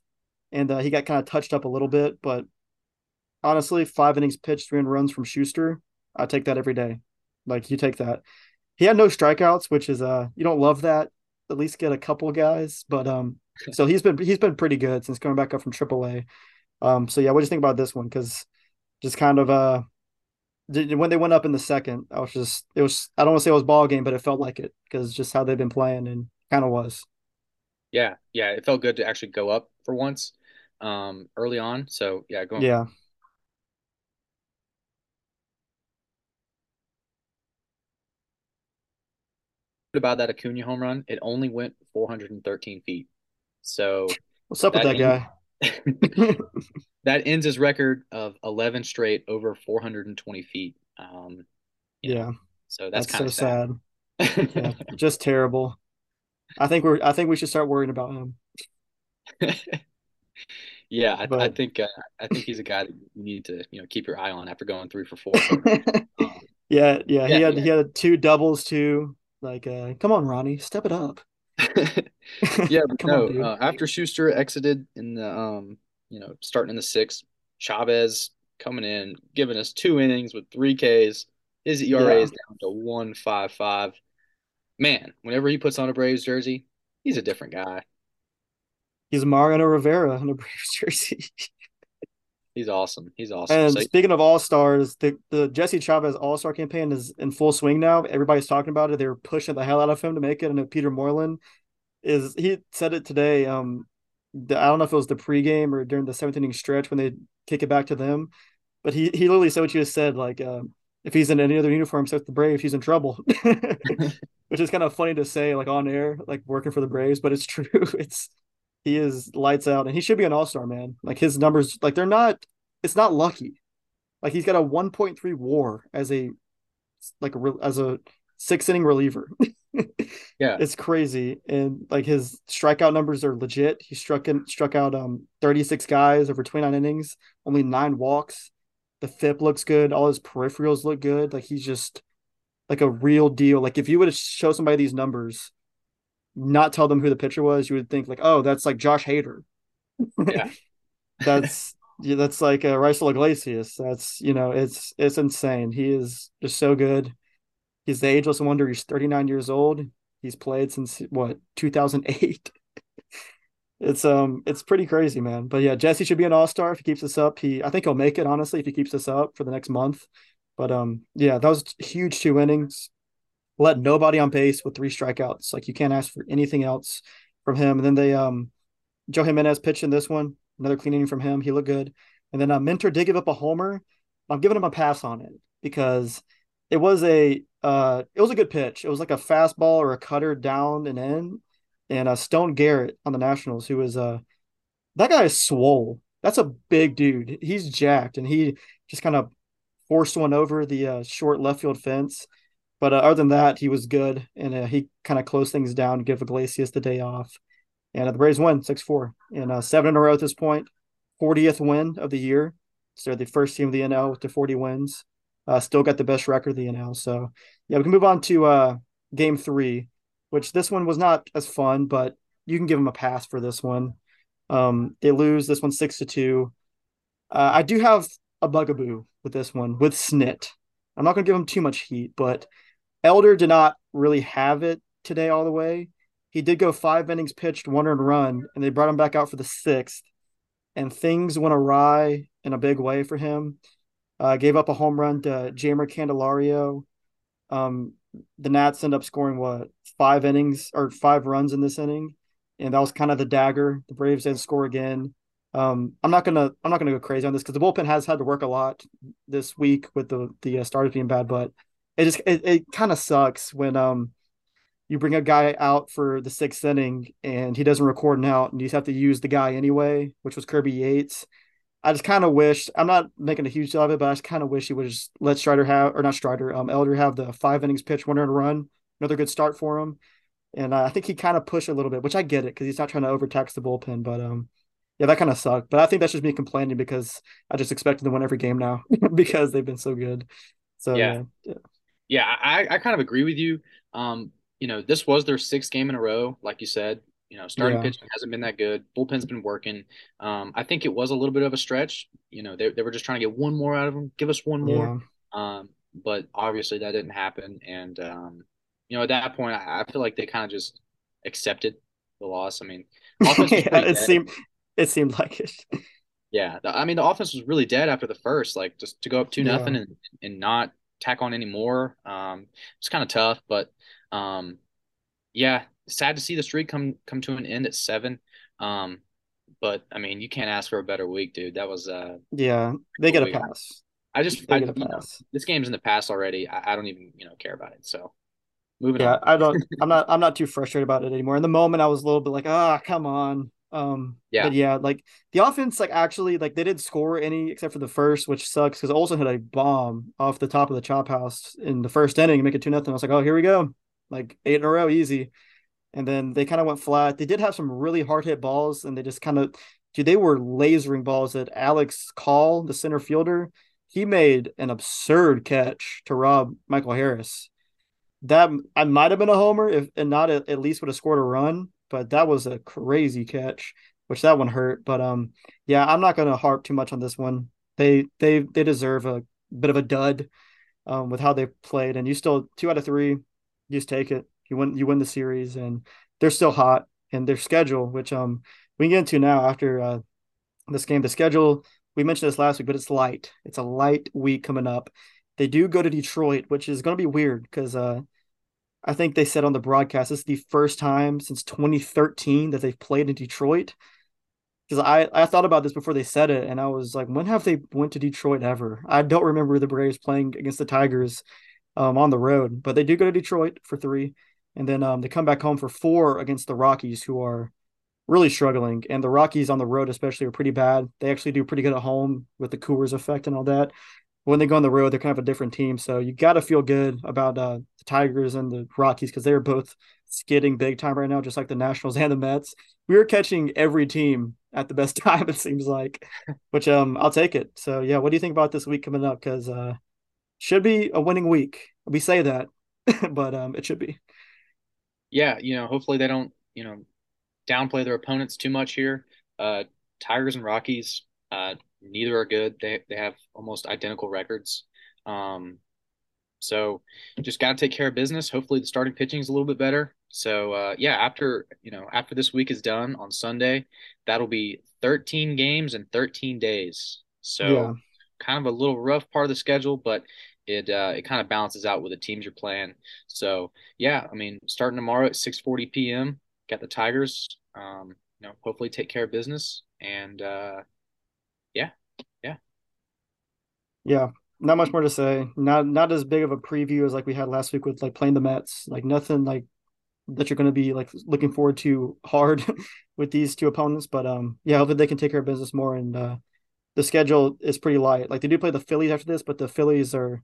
and uh, he got kind of touched up a little bit. But honestly, five innings pitched, three runs from Shuster. I take that every day. Like you take that. He had no strikeouts, which is uh you don't love that. At least get a couple guys, but um, (laughs) so he's been he's been pretty good since coming back up from AAA. Um, so yeah, what do you think about this one? Because just kind of uh when they went up in the second, I was just it was I don't want to say it was ball game, but it felt like it because just how they've been playing and kind of was. Yeah, yeah, it felt good to actually go up for once um, early on. So yeah, going Yeah, about that Acuna home run, it only went 413 feet. So what's up with that that guy? (laughs) that ends his record of 11 straight over 420 feet. Um, you know, yeah, so that's that's kind so of sad. Yeah, (laughs) just terrible. I think we're I think we should start worrying about him. (laughs) Yeah, I, I think uh, I think he's a guy that you need to you know keep your eye on after going three for four. But (laughs) um, yeah, yeah, he yeah, had yeah. he had two doubles too. Like, uh, come on, Ronnie, step it up. Yeah, but on, no. dude. Uh, after Shuster exited in the um, you know, starting in the sixth, Chavez coming in, giving us two innings with three Ks. His ERA Yeah, is down to one five five. Man, whenever he puts on a Braves jersey, he's a different guy. he's Mariano Rivera in a (laughs) Braves jersey. He's awesome. He's awesome. And So speaking of all stars, the the Jesse Chavez All Star campaign is in full swing now. Everybody's talking about it. They're pushing the hell out of him to make it. And Peter Moylan is he said it today. Um, the, I don't know if it was the pregame or during the seventh inning stretch when they kick it back to them, but he he literally said what you just said. Like, um, if he's in any other uniform except the Braves, he's in trouble. (laughs) Which is kind of funny to say, like on air, like working for the Braves, but it's (laughs) true. It's he is lights out, and he should be an All Star man. Like his numbers, like they're not. It's not lucky. Like he's got a 1.3 WAR as a like a, as a six inning reliever. (laughs) yeah, it's crazy, and like his strikeout numbers are legit. He struck in struck out um 36 guys over 29 innings, only nine walks. The FIP looks good. All his peripherals look good. Like he's just like a real deal. Like if you would show somebody these numbers, not tell them who the pitcher was, you would think like, oh, that's like Josh Hader. yeah, (laughs) that's yeah, that's like uh, Raisel Iglesias. That's you know, it's it's insane. He is just so good. He's the ageless wonder. He's 39 years old. He's played since what 2008. (laughs) It's um it's pretty crazy, man. But yeah, Jesse should be an all-star if he keeps this up. He I think he'll make it, honestly, if he keeps this up for the next month. But um yeah, that was huge two innings. Let nobody on base with three strikeouts. Like you can't ask for anything else from him. And then they um Joe Jimenez pitched in this one, another clean inning from him. He looked good. And then uh, Minter did give up a homer. I'm giving him a pass on it because it was a uh it was a good pitch. It was like a fastball or a cutter down and in. And uh Stone Garrett on the Nationals, who is uh that guy is swole. That's a big dude. He's jacked and he just kind of forced one over the uh, short left field fence. But uh, other than that, he was good and uh, he kind of closed things down, give Iglesias the day off. And uh, the Braves win 6 4 and uh, seven in a row at this point, 40th win of the year. So they're the first team of the NL with the 40 wins. Uh, still got the best record the NL. So yeah, we can move on to uh, game three, which this one was not as fun, but you can give them a pass for this one. Um, they lose this one six to two. Uh, I do have a bugaboo with this one with Snit. I'm not going to give him too much heat, but Elder did not really have it today all the way. He did go five innings pitched, one earned run, and they brought him back out for the sixth. And things went awry in a big way for him. Uh, gave up a home run to Jeimer Candelario. Um, the Nats end up scoring what five innings or five runs in this inning, and that was kind of the dagger. The Braves didn't score again. Um, I'm not gonna I'm not gonna go crazy on this because the bullpen has had to work a lot this week with the the uh, starters being bad, but it just it, it kind of sucks when um you bring a guy out for the sixth inning and he doesn't record an out and you have to use the guy anyway, which was Kirby Yates. I just kind of wish I'm not making a huge deal of it, but I just kind of wish he would just let Strider have or not Strider, um, Elder have the five innings pitch, one earned run, another good start for him. And uh, I think he kind of pushed a little bit, which I get it because he's not trying to overtax the bullpen. But um, yeah, that kind of sucked. But I think that's just me complaining because I just expect them to win every game now (laughs) because they've been so good. So yeah, yeah, yeah I, I kind of agree with you. Um, you know, this was their sixth game in a row, like you said. You know, starting yeah. pitching hasn't been that good. Bullpen's been working. Um, I think it was a little bit of a stretch. You know, they, they were just trying to get one more out of them, give us one more. Yeah. Um, but obviously that didn't happen. And, um, you know, at that point, I, I feel like they kind of just accepted the loss. I mean, (laughs) yeah, it seemed it seemed like it. Yeah, the, I mean, the offense was really dead after the first. Like, just to go up two nothing and and not tack on any more. Um, it's kind of tough, but um, yeah, sad to see the streak come come to an end at seven. Um, but I mean, you can't ask for a better week, dude. That was uh yeah, they get a pass. I just I, you know, this game's in the past already. I, I, don't even you know care about it. So moving yeah, on. I don't. (laughs) I'm not. I'm not too frustrated about it anymore. In the moment, I was a little bit like, ah, oh, come on. Um, yeah, but yeah, like the offense, like actually, like they didn't score any except for the first, which sucks because Olson hit a bomb off the top of the chop house in the first inning, make it two nothing. I was like, oh, here we go like eight in a row, easy. And then they kind of went flat. They did have some really hard hit balls, and they just kind of, dude, they were lasering balls at Alex Call, the center fielder. He made an absurd catch to rob Michael Harris. That I might have been a homer if and not at, at least would have scored a run, but that was a crazy catch, which that one hurt. But um, yeah, I'm not gonna harp too much on this one. They they they deserve a bit of a dud um, with how they played, and you still two out of three just take it. You win you win the series, and they're still hot. And their schedule, which um we get into now after uh, this game, the schedule we mentioned this last week, but it's light. It's a light week coming up. They do go to Detroit, which is going to be weird because uh, I think they said on the broadcast this is the first time since 2013 that they've played in Detroit. Because I, I thought about this before they said it, and I was like, when have they went to Detroit ever? I don't remember the Braves playing against the Tigers um, on the road, but they do go to Detroit for three, and then um, they come back home for four against the Rockies, who are really struggling. And the Rockies on the road, especially, are pretty bad. They actually do pretty good at home with the Coors effect and all that. When they go on the road, they're kind of a different team. So you got to feel good about uh, the Tigers and the Rockies because they're both skidding big time right now, just like the Nationals (laughs) and the Mets. We are catching every team at the best (laughs) time, it seems like, which um I'll take it. So yeah, what do you think about this week coming up? Because uh, should be a winning week. We say that, (laughs) but um, it should be. Yeah, you know, hopefully they don't, you know, downplay their opponents too much here. Uh, Tigers and Rockies, uh, neither are good. They they have almost identical records. Um, so just got to take care of business. Hopefully the starting pitching is a little bit better. So uh, yeah, after you know after this week is done on Sunday, that'll be 13 games in 13 days. So yeah. kind of a little rough part of the schedule, but it uh, it kind of balances out with the teams you're playing. So yeah, I mean, starting tomorrow at 6:40 p.m. Got the Tigers. Um, you know, hopefully take care of business, and uh, yeah, yeah, yeah. Not much more to say. Not not as big of a preview as like we had last week with like playing the Mets. Like nothing like that you're going to be like looking forward to hard (laughs) with these two opponents. But um, yeah, hopefully they can take care of business more and uh, the schedule is pretty light. Like they do play the Phillies after this, but the Phillies are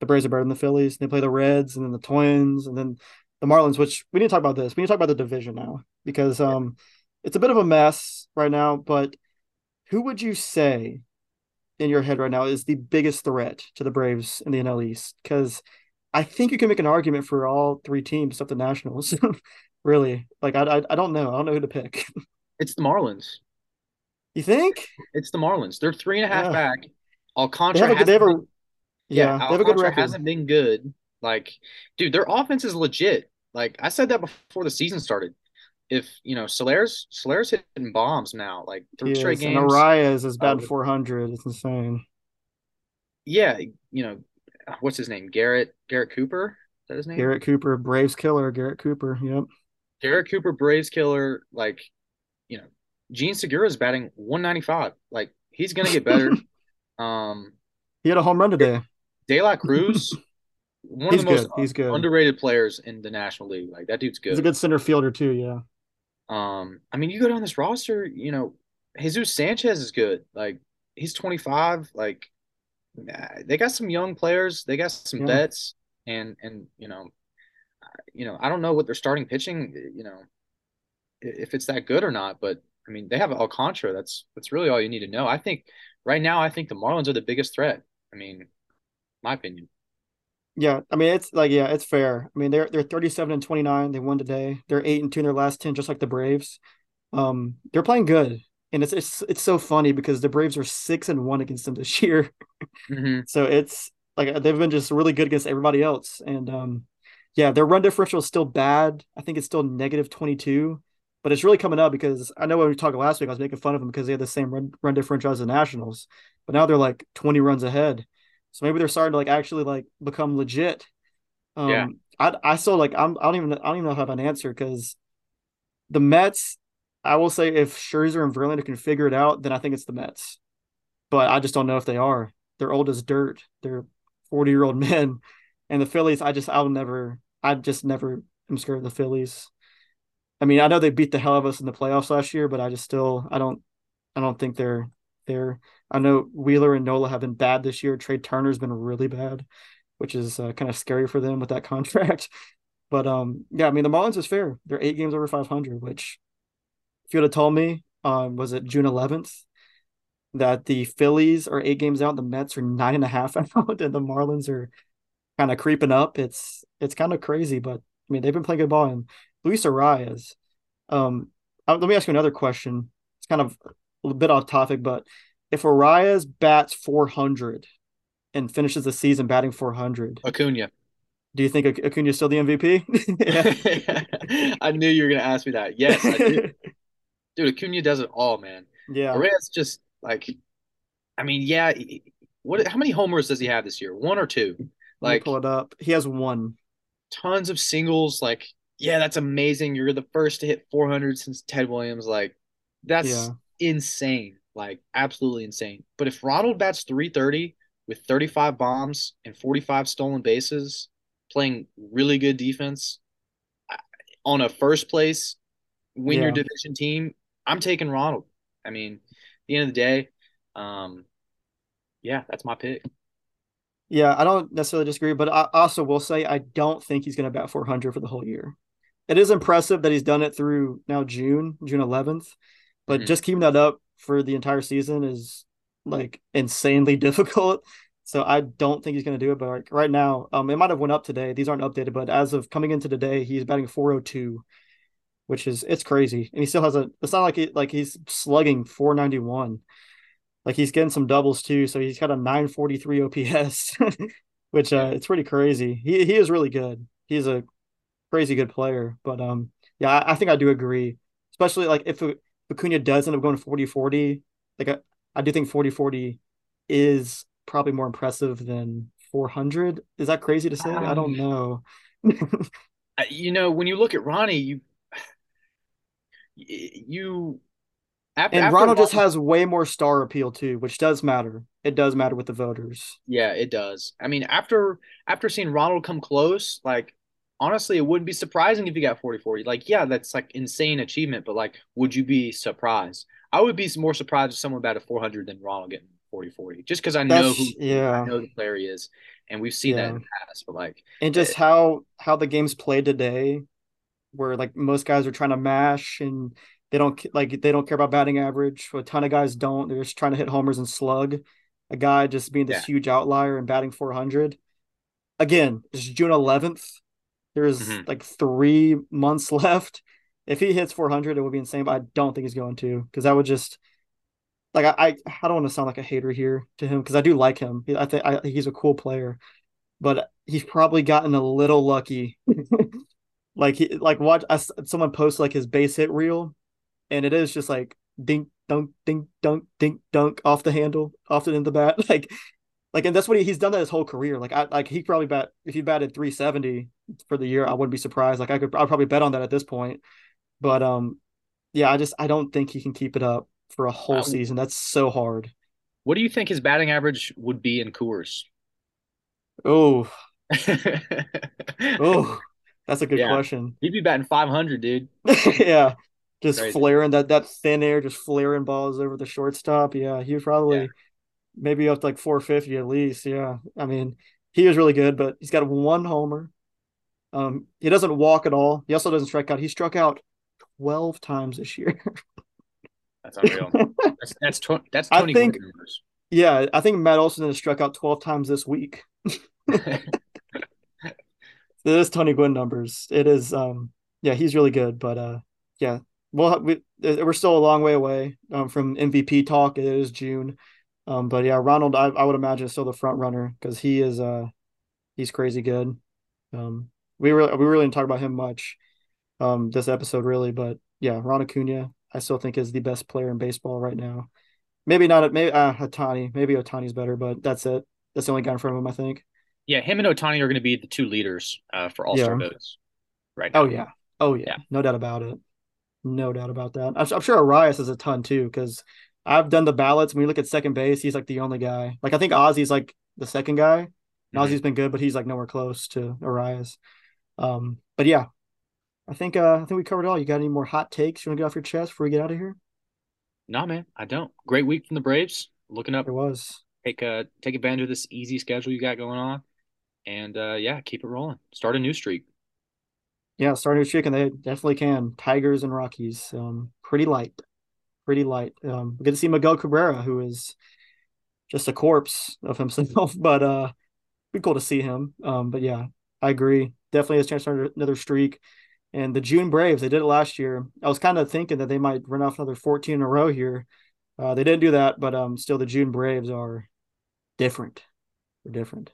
the Braves are better than the Phillies. They play the Reds and then the Twins and then the Marlins, which we need to talk about this. We need to talk about the division now because um, it's a bit of a mess right now. But who would you say in your head right now is the biggest threat to the Braves in the NL East? Because I think you can make an argument for all three teams except the Nationals. (laughs) really, like I, I, I don't know. I don't know who to pick. (laughs) It's the Marlins. You think? It's the Marlins. They're three and a half yeah. back. Alcantara they have a, they have a yeah, yeah they have a good record. Hasn't been good. Like, dude, their offense is legit. Like I said that before the season started. If you know Soler's Soler's hitting bombs now, like three straight games. And Arraez is bad uh, four hundred. It's insane. Yeah, you know, what's his name? Garrett Garrett Cooper. Is that his name? Garrett Cooper, Braves killer. Garrett Cooper. Yep. Garrett Cooper, Braves killer. Like, you know, Jean Segura is batting 195. Like, he's gonna get better. (laughs) um, he had a home run today. De La Cruz, (laughs) one he's of the good. most he's good. underrated players in the National League. Like that dude's good. He's a good center fielder too. Yeah. Um, I mean, you go down this roster. You know, Jesus Sanchez is good. Like he's 25. Like they got some young players. They got some yeah. vets, and and you know, you know, I don't know what they're starting pitching. You know, if it's that good or not. But I mean, they have Alcantara. That's that's really all you need to know. I think right now, I think the Marlins are the biggest threat. I mean, my opinion. Yeah, I mean it's like yeah, it's fair. I mean they're they're 37 and 29. They won today. They're 8 and 2 in their last 10 just like the Braves. Um they're playing good. And it's it's it's so funny because the Braves are 6 and 1 against them this (laughs) year. Mm-hmm. so it's like they've been just really good against everybody else and um yeah, their run differential is still bad. I think it's still negative 22, but it's really coming up because I know when we talked last week I was making fun of them because they had the same run, run differential as the Nationals, but now they're like 20 runs ahead. So maybe they're starting to like actually like become legit. Um, yeah. I I still like I'm I don't even I don't even know how to have an answer because the Mets. I will say if Scherzer and Verlander can figure it out, then I think it's the Mets. But I just don't know if they are. They're old as dirt. They're forty year old (laughs) men, and the Phillies. I just I'll never. I just never am scared of the Phillies. I mean, I know they beat the hell out of us in the playoffs last year, but I just still I don't I don't think they're they're I know Wheeler and Nola have been bad this year. Trea Turner's been really bad, which is uh, kind of scary for them with that (laughs) contract. But um, yeah, I mean the Marlins is fair. They're eight games over 500, which if you would have told me, um, was it June 11th that the Phillies are eight games out, the Mets are nine and a half (laughs) out, and the Marlins are kind of creeping up. It's it's kind of crazy, but I mean they've been playing good ball. And Luis Arraez, um, uh, let me ask you another question. It's kind of a bit off topic, but if Arraez bats 400 and finishes the season batting 400, Acuna. Do you think Acuna is still the MVP? (laughs) I knew you were going to ask me that. Yes, (laughs) dude. Acuna does it all, man. Yeah, Arraez just like, I mean, yeah. What? How many homers does he have this year? One or two? Like, pull it up. He has one. Tons of singles. Like, yeah, that's amazing. You're the first to hit 400 since Ted Williams. Like, that's yeah. insane like absolutely insane. But if Ronald bats 330 with 35 bombs and 45 stolen bases, playing really good defense on a first place, win yeah. your division team, I'm taking Ronald. I mean, at the end of the day, um, yeah, that's my pick. Yeah, I don't necessarily disagree, but I also will say I don't think he's going to bat 400 for the whole year. It is impressive that he's done it through now June, June 11th, but mm-hmm. just keeping that up for the entire season is like insanely (laughs) difficult. So I don't think he's going to do it. But like right now, um, it might have went up today. These aren't updated, but as of coming into today, he's batting 402, which is it's crazy. And he still has a. It's not like he like he's slugging 491. Like he's getting some doubles too. So he's got a 943 OPS, (laughs) which uh, it's pretty crazy. He he is really good. He's a crazy good player. But um, yeah, I, I think I do agree. Especially like if Acuna does end up going 40 40, like I, I do think 40 40 is probably more impressive than 400. Is that crazy to say? Um, I don't know. (laughs) you know, when you look at Ronnie, you, you, after, and after Ronald just has way more star appeal too, which does matter. It does matter with the voters. Yeah, it does. I mean, after after seeing Ronald come close, like honestly, it wouldn't be surprising if you got 40 40. Like, yeah, that's like insane achievement, but like, would you be surprised? I would be more surprised if someone batted 400 than Ronald getting 40 40, just because I that's, know who yeah. I know the player he is. And we've seen yeah. that in the past, but like, and just it, how how the game's played today, where like most guys are trying to mash and they don't like they don't care about batting average. A ton of guys don't. They're just trying to hit homers and slug. a guy just being this Yeah. huge outlier and batting 400. Again, it's June 11th. There's Mhm. like three months (laughs) left. If he hits 400, it would be insane, but I don't think he's going to because that would just like I I, I don't want to sound like a hater here to him because I do like him. I think I he's a cool player, but he's probably gotten a little lucky. (laughs) like he like watch I, someone post like his base hit reel, and it is just like dink dunk dink dunk dink dunk off the handle off the end of the bat (laughs) like like and that's what he, he's done that his whole career like I like he probably bet if he batted 370 for the year I wouldn't be surprised like I could I'd probably bet on that at this point but um yeah I just I don't think he can keep it up for a whole Uh, season that's so hard What do you think his batting average would be in Coors? oh (laughs) oh that's a good Yeah. question He'd be batting 500, dude. (laughs) yeah just Crazy. flaring that that thin air just flaring balls over the shortstop yeah he would probably Yeah. Maybe up to like 450 at least yeah. I mean he was really good but he's got one homer. Um he doesn't walk at all. He also doesn't strike out. He struck out 12 times this year. (laughs) That's unreal. That's that's tw- that's I Tony think- Gwynn numbers. yeah i think matt olson has struck out 12 times this week. (laughs) It is tony gwynn numbers it is um yeah he's really good but uh yeah. Well we, we're still a long way away um, from mvp talk. It is june um but yeah ronald i, I would imagine is still the front runner because he is uh he's crazy good um we really we really didn't talk about him much um this episode really but yeah ron acuna i still think is the best player in baseball right now maybe not maybe uh Ohtani. maybe Ohtani's better but that's it that's the only guy in front of him i think Yeah, him and Ohtani are going to be the two leaders uh, for All Star Yeah. votes right now. Oh yeah, oh yeah, Yeah. no doubt about it, no doubt about that. I'm, I'm sure Arraez is a ton too because I've done the ballots. When you look at second base, he's like the only guy. Like I think Ozzy's like the second guy. And Mhm. Ozzy's been good, but he's like nowhere close to Arraez. Um, but yeah, I think uh, I think we covered it all. You got any more hot takes you want to get off your chest before we get out of here? No, man, I don't. Great week from the Braves. Looking up, it was. take uh take advantage of this easy schedule you got going on, and uh, yeah, keep it rolling. Start a new streak. Yeah, start a new streak, and they definitely can. Tigers and Rockies, um, pretty light, pretty light. Um, good to see Miguel Cabrera, who is just a corpse of himself, (laughs) but uh, be cool to see him. Um, but yeah, I agree. Definitely has a chance start another streak. And the June Braves, they did it last year. I was kind of thinking that they might run off another 14 in a row here. Uh, they didn't do that, but um, still the June Braves are different. They're different.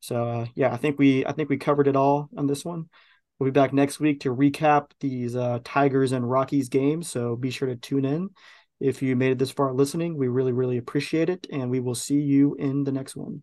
So uh, yeah, I think we I think we covered it all on this one. We'll be back next week to recap these uh, Tigers and Rockies games. So be sure to tune in. If you made it this far listening, we really, really appreciate it. And we will see you in the next one.